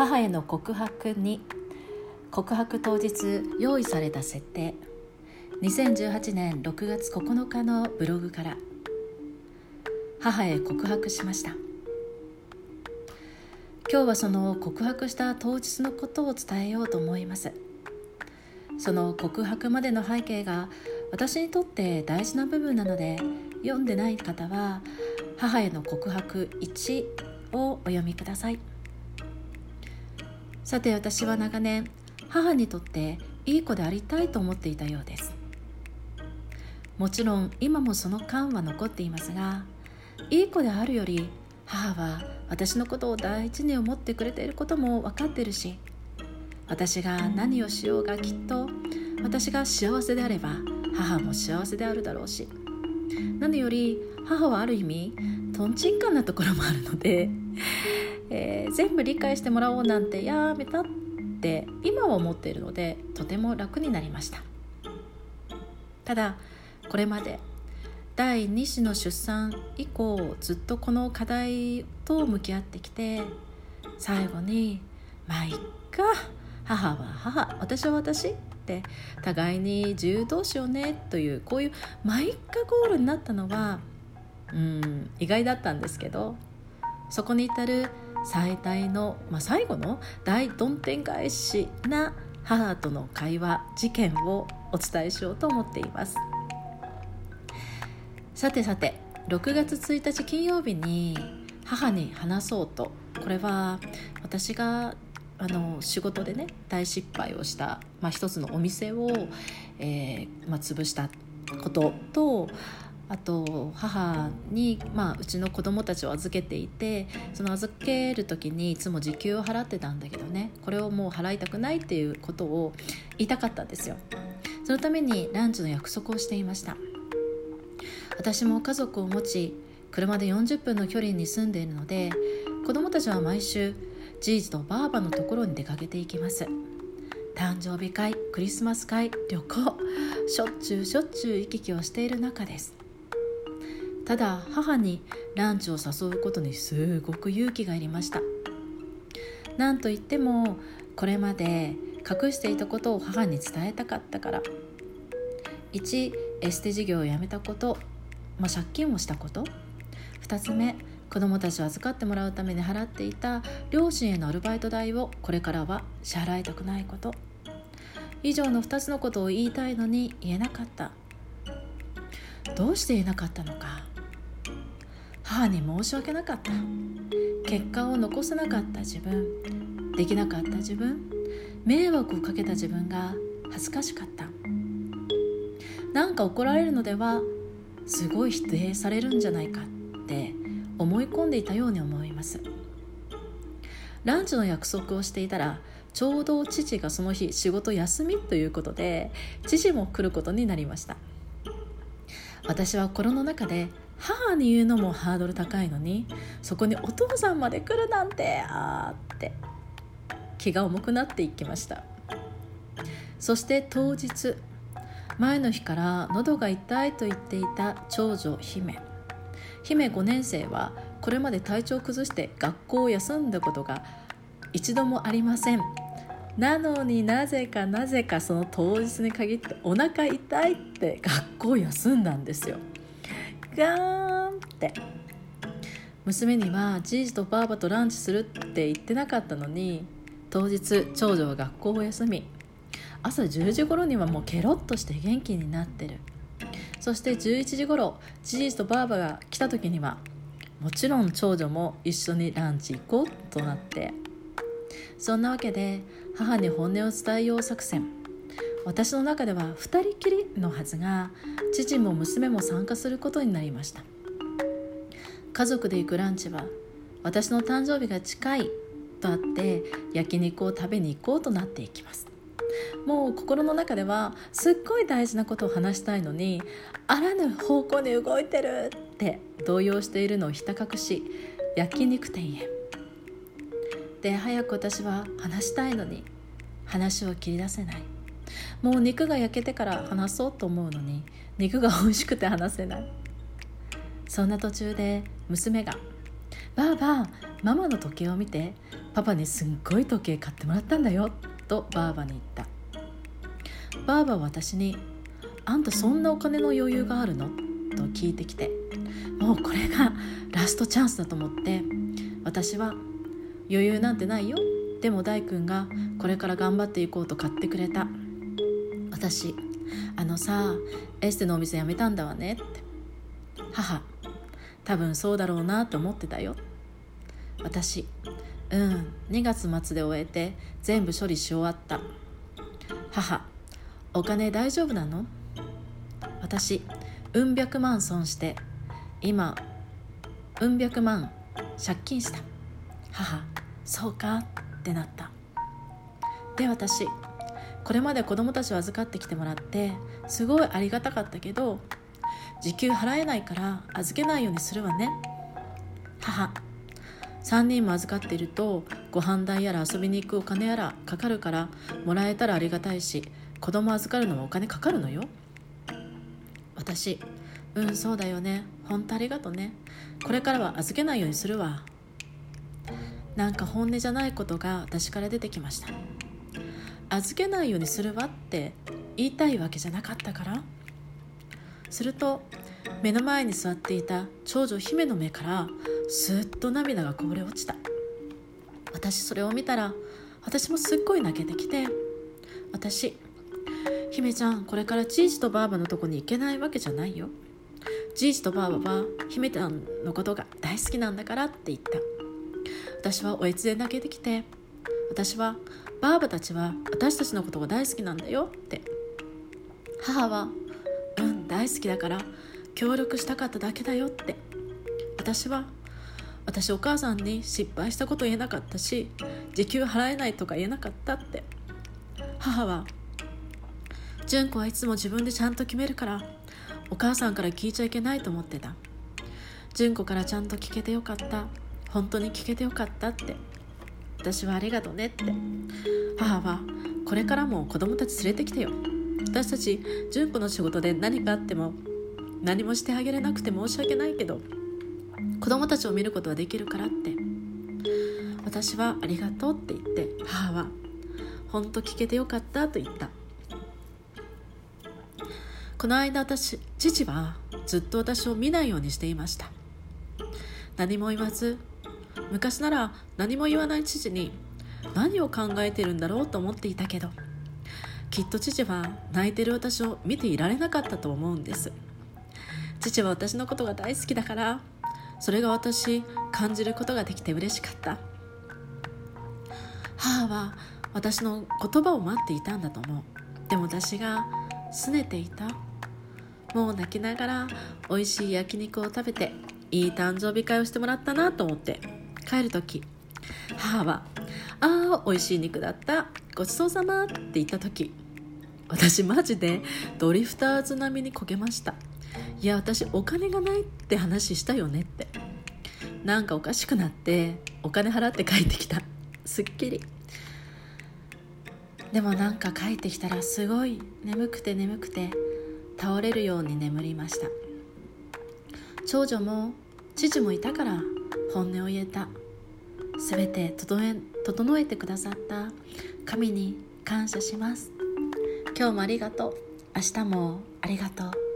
母への告白に告白当日用意された設定。2018年6月9日のブログから母へ告白しました。今日はその告白した当日のことを伝えようと思います。その告白までの背景が私にとって大事な部分なので読んでない方は母への告白1をお読みください。さて私は長年母にとっていい子でありたいと思っていたようです。もちろん今もその感は残っていますがいい子であるより母は私のことを大事に思ってくれていることも分かってるし私が何をしようがきっと私が幸せであれば母も幸せであるだろうし何より母はある意味とんちんかんなところもあるので、えー、全部理解してもらおうなんてやめたって今は思っているのでとても楽になりました。ただこれまで第2子の出産以降ずっとこの課題と向き合ってきて最後に「まあいっか母は母私は私」って互いに自由どうしよねというこういう「まあいっかゴール」になったのはうん意外だったんですけどそこに至る最大の、まあ、最後の大どん天返しな母との会話事件をお伝えしようと思っています。さてさて6月1日金曜日に母に話そうと。これは私があの仕事でね大失敗をした、まあ、一つのお店を、えーまあ、潰したこととあと母に、まあ、うちの子供たちを預けていてその預ける時にいつも時給を払ってたんだけどねこれをもう払いたくないっていうことを言いたかったんですよ。そのためにランチの約束をしていました。私も家族を持ち車で40分の距離に住んでいるので子供たちは毎週じいじとばあばのところに出かけていきます。誕生日会クリスマス会旅行しょっちゅうしょっちゅう行き来をしている中です。ただ母にランチを誘うことにすごく勇気がいりました。何といってもこれまで隠していたことを母に伝えたかったから。1エステ事業を辞めたこと、まあ、借金をしたこと。2つ目子供たちを預かってもらうために払っていた。両親へのアルバイト代をこれからは支払いたくないこと。以上の2つのことを言いたいのに言えなかった。どうして言えなかったのか。母に申し訳なかった結果を残せなかった自分。できなかった自分。迷惑をかけた自分が恥ずかしかった。なんか怒られるのではすごい否定されるんじゃないかって思い込んでいたように思います。ランチの約束をしていたらちょうど父がその日仕事休みということで父も来ることになりました。私は心の中で母に言うのもハードル高いのにそこにお父さんまで来るなんてあーって気が重くなっていきました。そして当日前の日から喉が痛いと言っていた長女姫。姫5年生はこれまで体調を崩して学校を休んだことが一度もありません。なのになぜかなぜかその当日に限ってお腹痛いって学校休んだんですよ。ガーンって。娘にはじいじとばあばとランチするって言ってなかったのに当日長女は学校を休み。朝10時頃にはもうケロッとして元気になってる。そして11時頃じいじとばあばが来た時にはもちろん長女も一緒にランチ行こうとなって。そんなわけで母に本音を伝えよう作戦。私の中では2人きりのはずが父も娘も参加することになりました。家族で行くランチは私の誕生日が近いとあって焼肉を食べに行こうとなっていきます。もう心の中ではすっごい大事なことを話したいのにあらぬ方向に動いてるって動揺しているのをひた隠し焼肉店へ。で早く私は話したいのに話を切り出せない。もう肉が焼けてから話そうと思うのに肉が美味しくて話せない。そんな途中で娘が「ばあばママの時計を見てパパにすんごい時計買ってもらったんだよとばあばに言った。ばあばは私に「あんたそんなお金の余裕があるの?」と聞いてきてもうこれがラストチャンスだと思って私は「余裕なんてないよ。でも大君がこれから頑張っていこうと買ってくれた。私あのさエステのお店辞めたんだわねって。母多分そうだろうなと思ってたよ。私うん2月末で終えて全部処理し終わった。母お金大丈夫なの？私うん百万損して今うん百万借金した。母そうか？ってなった。で私これまで子供たちを預かってきてもらってすごいありがたかったけど時給払えないから預けないようにするわね。母3人も預かっているとご飯代やら遊びに行くお金やらかかるからもらえたらありがたいし子供預かるのもお金かかるのよ。私うんそうだよね。本当ありがとね。これからは預けないようにするわ。なんか本音じゃないことが私から出てきました。預けないようにするわって言いたいわけじゃなかったから。すると目の前に座っていた長女姫の目からすっと涙がこぼれ落ちた。私それを見たら私もすっごい泣けてきて私姫ちゃんこれからじいじとばあばのとこに行けないわけじゃないよ。じいじとばあばは姫ちゃんのことが大好きなんだからって言った。私はおえつで泣けてきて私はばあばたちは私たちのことが大好きなんだよって。母はうん大好きだから協力したかっただけだよって。私は私お母さんに失敗したこと言えなかったし時給払えないとか言えなかったって。母は純子はいつも自分でちゃんと決めるからお母さんから聞いちゃいけないと思ってた。純子からちゃんと聞けてよかった。本当に聞けてよかったって。私はありがとうねって。母はこれからも子供たち連れてきてよ。私たち純子の仕事で何かあっても何もしてあげれなくて申し訳ないけど子供たちを見ることはできるからって。私はありがとうって言って母は本当聞けてよかったと言った。この間私父はずっと私を見ないようにしていました。何も言わず昔なら何も言わない父に何を考えてるんだろうと思っていたけどきっと父は泣いてる私を見ていられなかったと思うんです。父は私のことが大好きだからそれが私感じることができて嬉しかった。母は私の言葉を待っていたんだと思う。でも私が拗ねていた。もう泣きながら美味しい焼肉を食べていい誕生日会をしてもらったなと思って。帰る時。母は「ああ美味しい肉だった。ごちそうさま」って言った時。私マジでドリフターズ並みにこけましたいや私お金がないって話したよねって。なんかおかしくなってお金払って帰ってきた。すっきり。でもなんか帰ってきたらすごい眠くて眠くて倒れるように眠りました。長女も父もいたから本音を言えた。全て整え整えてくださった。神に感謝します。今日もありがとう。明日もありがとう。